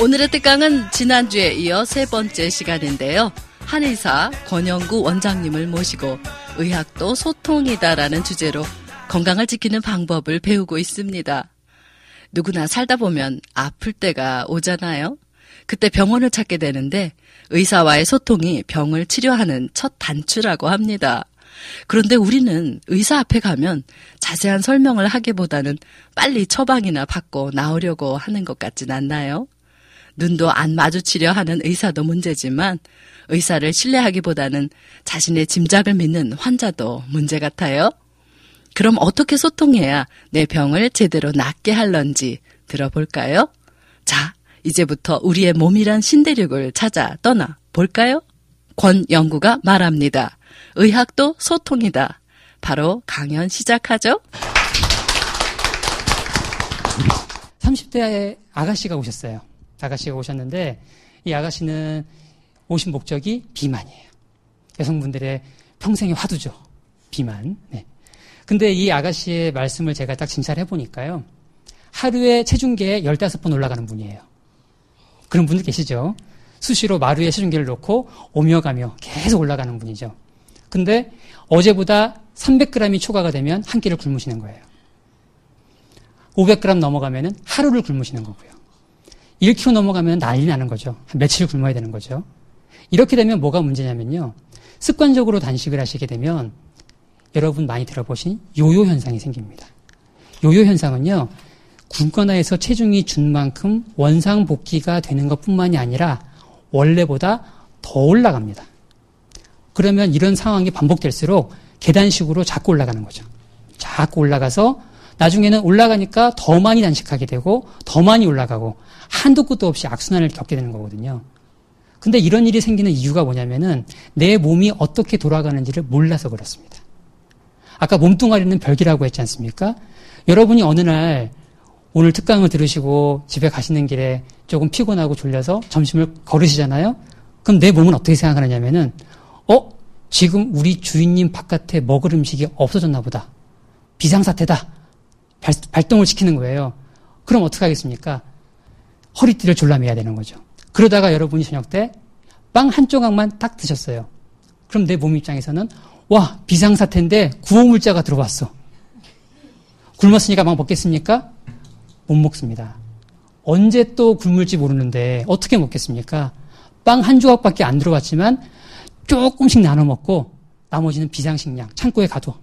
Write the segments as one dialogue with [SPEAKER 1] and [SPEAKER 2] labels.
[SPEAKER 1] 오늘의 특강은 지난주에 이어 세 번째 시간인데요. 한의사 권영구 원장님을 모시고 의학도 소통이다라는 주제로 건강을 지키는 방법을 배우고 있습니다. 누구나 살다 보면 아플 때가 오잖아요. 그때 병원을 찾게 되는데 의사와의 소통이 병을 치료하는 첫 단추라고 합니다. 그런데 우리는 의사 앞에 가면 자세한 설명을 하기보다는 빨리 처방이나 받고 나오려고 하는 것 같진 않나요? 눈도 안 마주치려 하는 의사도 문제지만 의사를 신뢰하기보다는 자신의 짐작을 믿는 환자도 문제 같아요. 그럼 어떻게 소통해야 내 병을 제대로 낫게 할런지 들어볼까요? 자, 이제부터 우리의 몸이란 신대륙을 찾아 떠나 볼까요? 권영구가 말합니다. 의학도 소통이다. 바로 강연 시작하죠.
[SPEAKER 2] 30대 아가씨가 오셨어요. 아가씨가 오셨는데 이 아가씨는 오신 목적이 비만이에요. 여성분들의 평생의 화두죠. 비만. 네. 근데 이 아가씨의 말씀을 제가 딱 진찰해 보니까요. 하루에 체중계에 15번 올라가는 분이에요. 그런 분들 계시죠? 수시로 마루에 체중계를 놓고 오며 가며 계속 올라가는 분이죠. 근데 어제보다 300g이 초과가 되면 한 끼를 굶으시는 거예요. 500g 넘어가면은 하루를 굶으시는 거고요. 1kg 넘어가면 난리 나는 거죠. 며칠 굶어야 되는 거죠. 이렇게 되면 뭐가 문제냐면요. 습관적으로 단식을 하시게 되면 여러분 많이 들어보신 요요 현상이 생깁니다. 요요 현상은요. 굶거나 해서 체중이 준 만큼 원상 복귀가 되는 것 뿐만이 아니라 원래보다 더 올라갑니다. 그러면 이런 상황이 반복될수록 계단식으로 자꾸 올라가는 거죠. 자꾸 올라가서 나중에는 올라가니까 더 많이 단식하게 되고 더 많이 올라가고 한도 끝도 없이 악순환을 겪게 되는 거거든요. 근데 이런 일이 생기는 이유가 뭐냐면은 내 몸이 어떻게 돌아가는지를 몰라서 그렇습니다. 아까 몸뚱아리는 별기라고 했지 않습니까? 여러분이 어느 날 오늘 특강을 들으시고 집에 가시는 길에 조금 피곤하고 졸려서 점심을 걸으시잖아요? 그럼 내 몸은 어떻게 생각하느냐면은, 어? 지금 우리 주인님 바깥에 먹을 음식이 없어졌나 보다. 비상사태다. 발, 발동을 시키는 거예요. 그럼 어떻게 하겠습니까? 허리띠를 졸라매야 되는 거죠. 그러다가 여러분이 저녁 때 빵 한 조각만 딱 드셨어요. 그럼 내 몸 입장에서는 와 비상사태인데 구호물자가 들어왔어. 굶었으니까 막 먹겠습니까? 못 먹습니다. 언제 또 굶을지 모르는데 어떻게 먹겠습니까? 빵 한 조각밖에 안 들어왔지만 조금씩 나눠 먹고 나머지는 비상식량 창고에 가둬.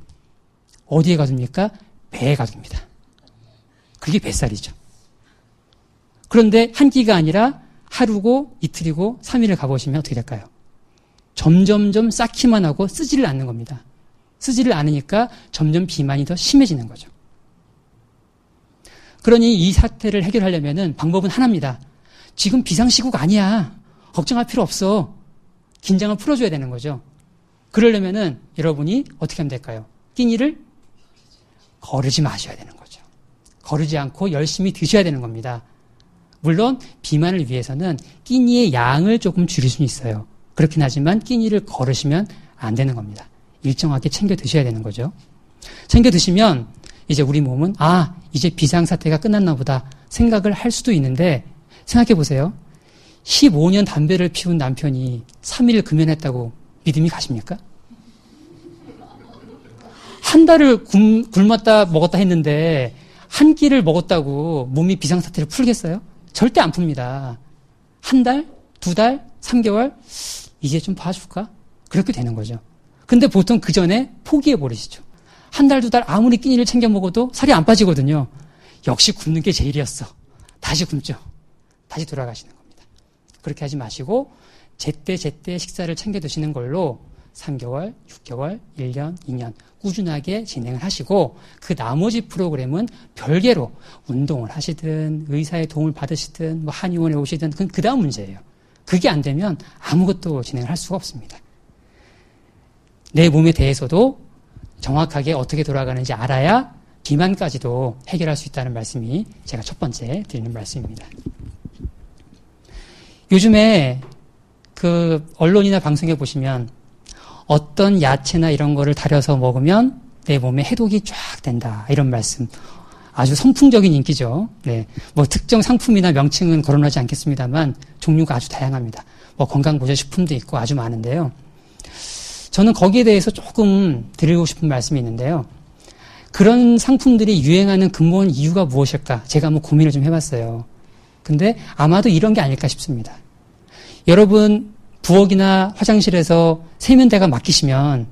[SPEAKER 2] 어디에 가둡니까? 배에 가둡니다. 그게 뱃살이죠. 그런데 한 끼가 아니라 하루고 이틀이고 3일을 가보시면 어떻게 될까요? 점점점 쌓기만 하고 쓰지를 않는 겁니다. 쓰지를 않으니까 점점 비만이 더 심해지는 거죠. 그러니 이 사태를 해결하려면 방법은 하나입니다. 지금 비상시국 아니야. 걱정할 필요 없어. 긴장을 풀어줘야 되는 거죠. 그러려면은 여러분이 어떻게 하면 될까요? 끼니를 거르지 마셔야 되는 거죠. 거르지 않고 열심히 드셔야 되는 겁니다. 물론 비만을 위해서는 끼니의 양을 조금 줄일 수 있어요. 그렇긴 하지만 끼니를 거르시면 안 되는 겁니다. 일정하게 챙겨 드셔야 되는 거죠. 챙겨 드시면 이제 우리 몸은 아 이제 비상사태가 끝났나 보다 생각을 할 수도 있는데 생각해 보세요. 15년 담배를 피운 남편이 3일 금연했다고 믿음이 가십니까? 한 달을 굶, 굶었다 먹었다 했는데 한 끼를 먹었다고 몸이 비상사태를 풀겠어요? 절대 안 풉니다. 한 달, 두 달, 3개월, 이제 좀 봐줄까? 그렇게 되는 거죠. 근데 보통 그 전에 포기해버리시죠. 한 달, 두 달 아무리 끼니를 챙겨 먹어도 살이 안 빠지거든요. 역시 굶는 게 제일이었어. 다시 굶죠. 다시 돌아가시는 겁니다. 그렇게 하지 마시고, 제때 제때 식사를 챙겨 드시는 걸로 3개월, 6개월, 1년, 2년 꾸준하게 진행을 하시고 그 나머지 프로그램은 별개로 운동을 하시든 의사의 도움을 받으시든 뭐 한의원에 오시든 그건 그 다음 문제예요. 그게 안 되면 아무것도 진행을 할 수가 없습니다. 내 몸에 대해서도 정확하게 어떻게 돌아가는지 알아야 비만까지도 해결할 수 있다는 말씀이 제가 첫 번째 드리는 말씀입니다. 요즘에 그 언론이나 방송에 보시면 어떤 야채나 이런 거를 달여서 먹으면 내 몸에 해독이 쫙 된다. 이런 말씀. 아주 선풍적인 인기죠. 네. 뭐 특정 상품이나 명칭은 거론하지 않겠습니다만 종류가 아주 다양합니다. 뭐 건강보조식품도 있고 아주 많은데요. 저는 거기에 대해서 조금 드리고 싶은 말씀이 있는데요. 그런 상품들이 유행하는 근본 이유가 무엇일까? 제가 한번 고민을 좀 해봤어요. 근데 아마도 이런 게 아닐까 싶습니다. 여러분, 부엌이나 화장실에서 세면대가 막히시면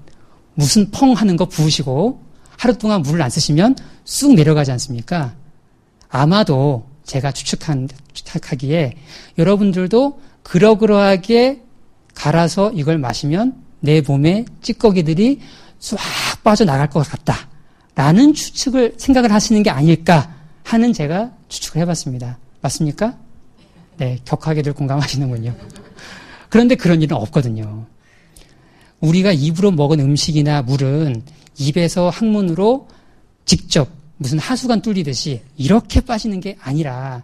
[SPEAKER 2] 무슨 펑 하는 거 부으시고 하루 동안 물을 안 쓰시면 쑥 내려가지 않습니까? 아마도 제가 추측한, 추측하기에 여러분들도 그러그러하게 갈아서 이걸 마시면 내 몸에 찌꺼기들이 싹 빠져나갈 것 같다. 라는 추측을 생각을 하시는 게 아닐까 하는 제가 추측을 해봤습니다. 맞습니까? 네, 격하게들 공감하시는군요. 그런데 그런 일은 없거든요. 우리가 입으로 먹은 음식이나 물은 입에서 항문으로 직접 무슨 하수관 뚫리듯이 이렇게 빠지는 게 아니라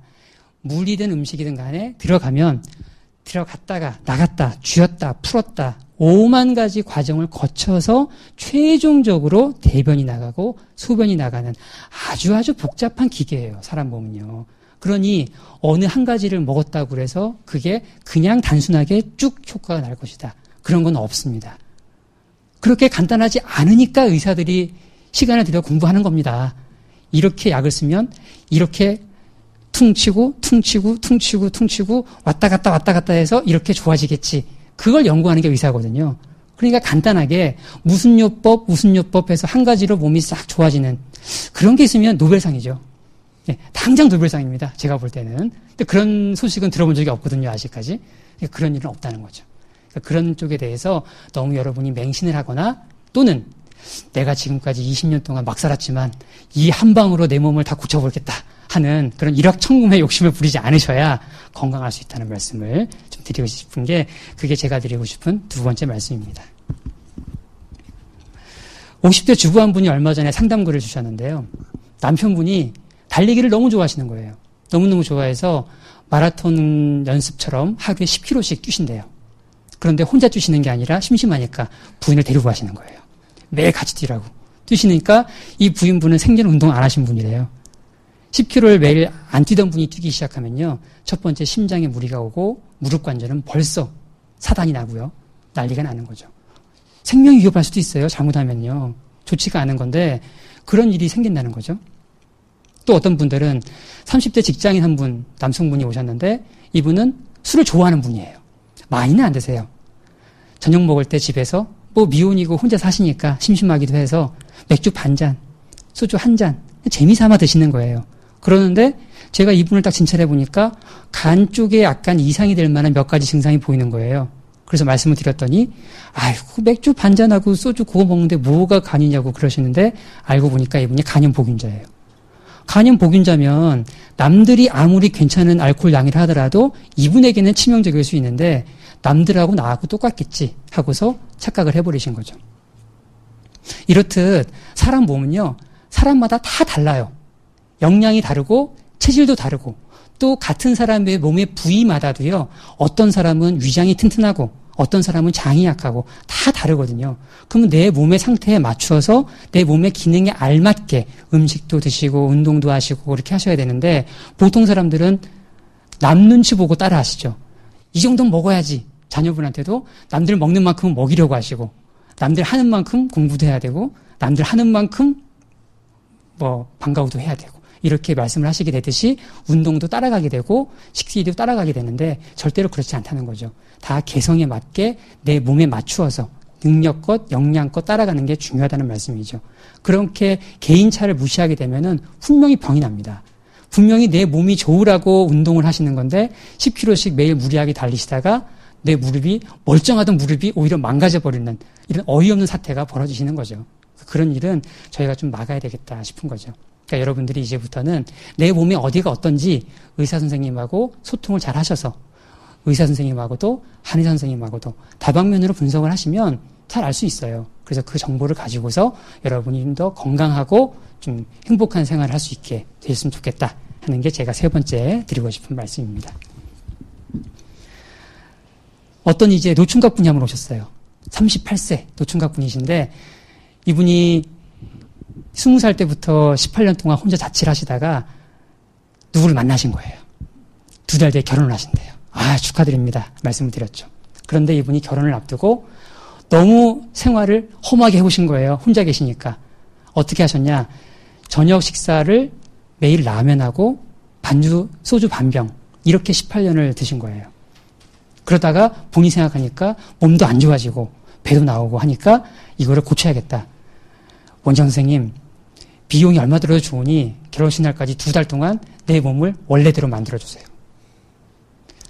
[SPEAKER 2] 물이든 음식이든 간에 들어가면 들어갔다가 나갔다, 쥐었다, 풀었다, 5만 가지 과정을 거쳐서 최종적으로 대변이 나가고 소변이 나가는 아주 아주 복잡한 기계예요. 사람 몸은요. 그러니 어느 한 가지를 먹었다고 그래서 그게 그냥 단순하게 쭉 효과가 날 것이다. 그런 건 없습니다. 그렇게 간단하지 않으니까 의사들이 시간을 들여 공부하는 겁니다. 이렇게 약을 쓰면 이렇게 퉁치고 퉁치고 퉁치고 퉁치고 왔다 갔다 왔다 갔다 해서 이렇게 좋아지겠지. 그걸 연구하는 게 의사거든요. 그러니까 간단하게 무슨 요법 무슨 요법 해서 한 가지로 몸이 싹 좋아지는 그런 게 있으면 노벨상이죠. 네, 당장 노벨상입니다. 제가 볼 때는. 근데 그런 소식은 들어본 적이 없거든요. 아직까지. 그러니까 그런 일은 없다는 거죠. 그러니까 그런 쪽에 대해서 너무 여러분이 맹신을 하거나 또는 내가 지금까지 20년 동안 막 살았지만 이 한 방으로 내 몸을 다 고쳐보겠다 하는 그런 일확천금의 욕심을 부리지 않으셔야 건강할 수 있다는 말씀을 좀 드리고 싶은 게 그게 제가 드리고 싶은 두 번째 말씀입니다. 50대 주부 한 분이 얼마 전에 상담글을 주셨는데요. 남편분이 달리기를 너무 좋아하시는 거예요. 너무너무 좋아해서 마라톤 연습처럼 하루에 10km씩 뛰신대요. 그런데 혼자 뛰시는 게 아니라 심심하니까 부인을 데리고 가시는 거예요. 매일 같이 뛰라고. 뛰시니까 이 부인분은 생전 운동 안 하신 분이래요. 10km를 매일 안 뛰던 분이 뛰기 시작하면요. 첫 번째 심장에 무리가 오고 무릎 관절은 벌써 사단이 나고요. 난리가 나는 거죠. 생명이 위협할 수도 있어요. 잘못하면요. 좋지가 않은 건데 그런 일이 생긴다는 거죠. 또 어떤 분들은 30대 직장인 한 분, 남성분이 오셨는데 이분은 술을 좋아하는 분이에요. 많이는 안 드세요. 저녁 먹을 때 집에서 뭐 미혼이고 혼자 사시니까 심심하기도 해서 맥주 반 잔, 소주 한 잔, 재미삼아 드시는 거예요. 그러는데 제가 이분을 딱 진찰해 보니까 간 쪽에 약간 이상이 될 만한 몇 가지 증상이 보이는 거예요. 그래서 말씀을 드렸더니 아이고 맥주 반잔하고 소주 구워 먹는데 뭐가 간이냐고 그러시는데 알고 보니까 이분이 간염 보균자예요. 간염 보균자면 남들이 아무리 괜찮은 알코올 양이라 하더라도 이분에게는 치명적일 수 있는데 남들하고 나하고 똑같겠지 하고서 착각을 해버리신 거죠. 이렇듯 사람 몸은요 사람마다 다 달라요. 역량이 다르고 체질도 다르고 또 같은 사람의 몸의 부위마다도요 어떤 사람은 위장이 튼튼하고 어떤 사람은 장이 약하고 다 다르거든요. 그러면 내 몸의 상태에 맞추어서 내 몸의 기능에 알맞게 음식도 드시고 운동도 하시고 그렇게 하셔야 되는데 보통 사람들은 남 눈치 보고 따라 하시죠. 이 정도는 먹어야지. 자녀분한테도 남들 먹는 만큼 먹이려고 하시고 남들 하는 만큼 공부도 해야 되고 남들 하는 만큼 뭐 방과후도 해야 되고 이렇게 말씀을 하시게 되듯이 운동도 따라가게 되고 식기도 따라가게 되는데 절대로 그렇지 않다는 거죠. 다 개성에 맞게 내 몸에 맞추어서 능력껏 역량껏 따라가는 게 중요하다는 말씀이죠. 그렇게 개인차를 무시하게 되면은 분명히 병이 납니다. 분명히 내 몸이 좋으라고 운동을 하시는 건데 10km씩 매일 무리하게 달리시다가 내 무릎이 멀쩡하던 무릎이 오히려 망가져 버리는 이런 어이없는 사태가 벌어지시는 거죠. 그런 일은 저희가 좀 막아야 되겠다 싶은 거죠. 그러니까 여러분들이 이제부터는 내 몸에 어디가 어떤지 의사 선생님하고 소통을 잘 하셔서 의사 선생님하고도 한의사 선생님하고도 다방면으로 분석을 하시면 잘 알 수 있어요. 그래서 그 정보를 가지고서 여러분이 좀 더 건강하고 좀 행복한 생활을 할 수 있게 되셨으면 좋겠다 하는 게 제가 세 번째 드리고 싶은 말씀입니다. 어떤 이제 노충각 분이 한번 오셨어요. 38세 노충각 분이신데 이분이 20살 때부터 18년 동안 혼자 자취를 하시다가 누구를 만나신 거예요. 두 달 뒤에 결혼을 하신대요. 아, 축하드립니다. 말씀을 드렸죠. 그런데 이분이 결혼을 앞두고 너무 생활을 험하게 해보신 거예요. 혼자 계시니까. 어떻게 하셨냐. 저녁 식사를 매일 라면하고 반주, 소주 반병. 이렇게 18년을 드신 거예요. 그러다가 본인이 생각하니까 몸도 안 좋아지고 배도 나오고 하니까 이거를 고쳐야겠다. 원장 선생님, 비용이 얼마 들어도 좋으니 결혼식 날까지 두 달 동안 내 몸을 원래대로 만들어주세요.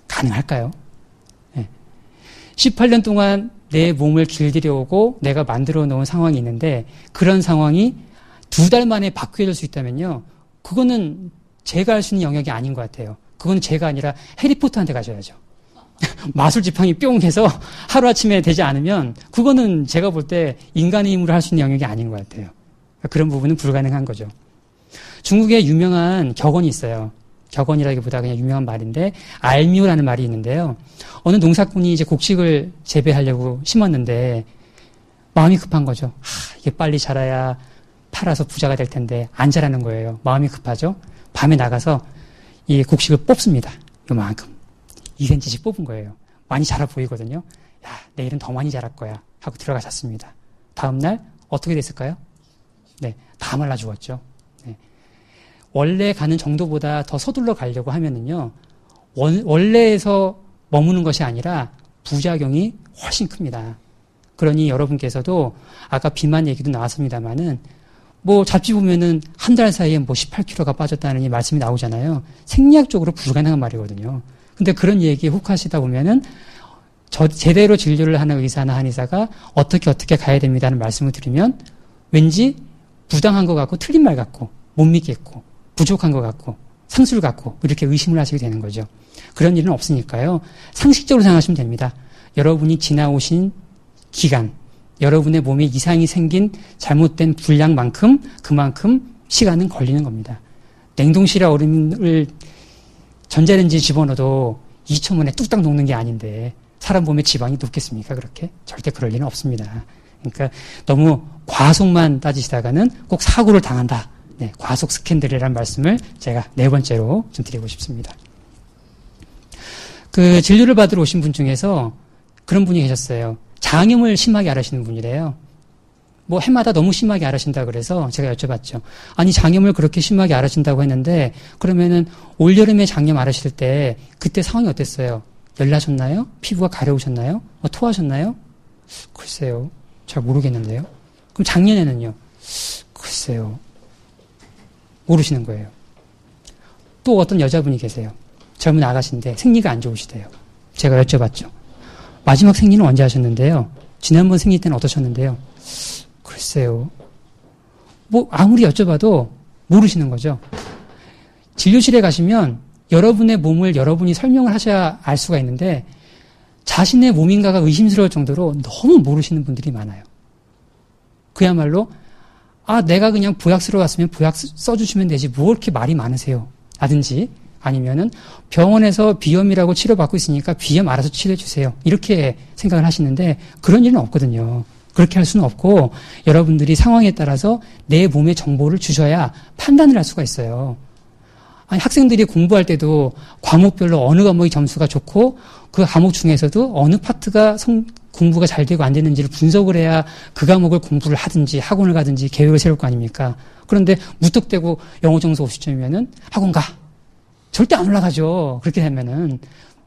[SPEAKER 2] 가능할까요? 네. 18년 동안 내 몸을 길들여오고 내가 만들어 놓은 상황이 있는데 그런 상황이 두 달 만에 바뀌어질 수 있다면요. 그거는 제가 할 수 있는 영역이 아닌 것 같아요. 그건 제가 아니라 해리포터한테 가셔야죠. 마술 지팡이 뿅 해서 하루아침에 되지 않으면 그거는 제가 볼 때 인간의 힘으로 할 수 있는 영역이 아닌 것 같아요. 그런 부분은 불가능한 거죠. 중국에 유명한 격언이 있어요. 격언이라기보다 그냥 유명한 말인데 알미오라는 말이 있는데요. 어느 농사꾼이 이제 곡식을 재배하려고 심었는데 마음이 급한 거죠. 하, 이게 빨리 자라야 팔아서 부자가 될 텐데 안 자라는 거예요. 마음이 급하죠. 밤에 나가서 이 곡식을 뽑습니다. 요만큼 2cm씩 뽑은 거예요. 많이 자라 보이거든요. 야 내일은 더 많이 자랄 거야 하고 들어가 잤습니다. 다음 날 어떻게 됐을까요? 네, 다 말라 죽었죠. 네. 원래 가는 정도보다 더 서둘러 가려고 하면은요, 원, 원래에서 머무는 것이 아니라 부작용이 훨씬 큽니다. 그러니 여러분께서도 아까 비만 얘기도 나왔습니다만은 뭐 잡지 보면은 한 달 사이에 뭐 18kg가 빠졌다는 이 말씀이 나오잖아요. 생리학적으로 불가능한 말이거든요. 근데 그런 얘기에 혹하시다 보면은 저 제대로 진료를 하는 의사나 한의사가 어떻게 어떻게 가야 됩니다는 말씀을 드리면 왠지 부당한 것 같고 틀린 말 같고 못 믿겠고 부족한 것 같고 상술 같고 이렇게 의심을 하시게 되는 거죠. 그런 일은 없으니까요. 상식적으로 생각하시면 됩니다. 여러분이 지나오신 기간, 여러분의 몸에 이상이 생긴 잘못된 분량만큼 그만큼 시간은 걸리는 겁니다. 냉동실에 얼음을 전자레인지에 집어넣어도 2초만에 뚝딱 녹는 게 아닌데 사람 몸에 지방이 녹겠습니까? 그렇게? 절대 그럴 리는 없습니다. 그러니까 너무 과속만 따지시다가는 꼭 사고를 당한다. 네, 과속 스캔들이라는 말씀을 제가 네 번째로 좀 드리고 싶습니다. 그 진료를 받으러 오신 분 중에서 그런 분이 계셨어요. 장염을 심하게 앓으시는 분이래요. 뭐 해마다 너무 심하게 앓으신다 그래서 제가 여쭤봤죠. 아니 장염을 그렇게 심하게 앓으신다고 했는데 그러면은 올 여름에 장염 앓으실 때 그때 상황이 어땠어요? 열나셨나요? 피부가 가려우셨나요? 뭐 토하셨나요? 글쎄요. 잘 모르겠는데요. 그럼 작년에는요? 글쎄요. 모르시는 거예요. 또 어떤 여자분이 계세요. 젊은 아가씨인데 생리가 안 좋으시대요. 제가 여쭤봤죠. 마지막 생리는 언제 하셨는데요? 지난번 생리 때는 어떠셨는데요? 글쎄요. 뭐 아무리 여쭤봐도 모르시는 거죠. 진료실에 가시면 여러분의 몸을 여러분이 설명을 하셔야 알 수가 있는데 자신의 몸인가가 의심스러울 정도로 너무 모르시는 분들이 많아요. 그야말로 아 내가 그냥 보약 쓰러 갔으면 보약 써주시면 되지 뭐 이렇게 말이 많으세요. 라든지 아니면은 병원에서 비염이라고 치료받고 있으니까 비염 알아서 치료해 주세요. 이렇게 생각을 하시는데 그런 일은 없거든요. 그렇게 할 수는 없고 여러분들이 상황에 따라서 내 몸의 정보를 주셔야 판단을 할 수가 있어요. 학생들이 공부할 때도 과목별로 어느 과목이 점수가 좋고 그 과목 중에서도 어느 파트가 성, 공부가 잘 되고 안 되는지를 분석을 해야 그 과목을 공부를 하든지 학원을 가든지 계획을 세울 거 아닙니까? 그런데 무턱대고 영어 점수 50점이면은 학원 가. 절대 안 올라가죠. 그렇게 되면은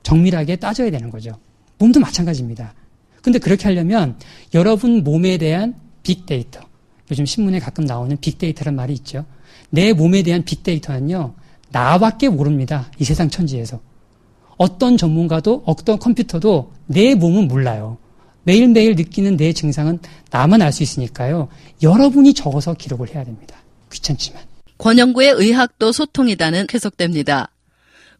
[SPEAKER 2] 정밀하게 따져야 되는 거죠. 몸도 마찬가지입니다. 근데 그렇게 하려면 여러분 몸에 대한 빅데이터. 요즘 신문에 가끔 나오는 빅데이터란 말이 있죠. 내 몸에 대한 빅데이터는요. 나밖에 모릅니다. 이 세상 천지에서. 어떤 전문가도 어떤 컴퓨터도 내 몸은 몰라요. 매일매일 느끼는 내 증상은 나만 알 수 있으니까요. 여러분이 적어서 기록을 해야 됩니다. 귀찮지만.
[SPEAKER 1] 권영구의 의학도 소통이다는 해석됩니다.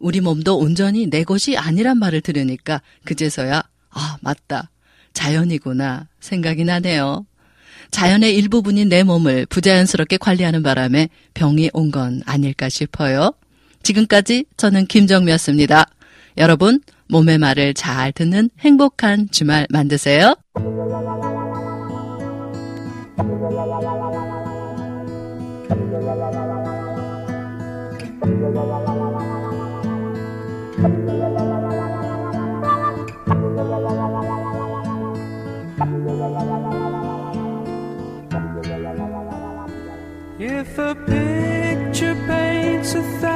[SPEAKER 1] 우리 몸도 온전히 내 것이 아니란 말을 들으니까 그제서야 아 맞다 자연이구나 생각이 나네요. 자연의 일부분인 내 몸을 부자연스럽게 관리하는 바람에 병이 온 건 아닐까 싶어요. 지금까지 저는 김정미였습니다. 여러분 몸의 말을 잘 듣는 행복한 주말 만드세요.
[SPEAKER 3] If a picture paints a thousand?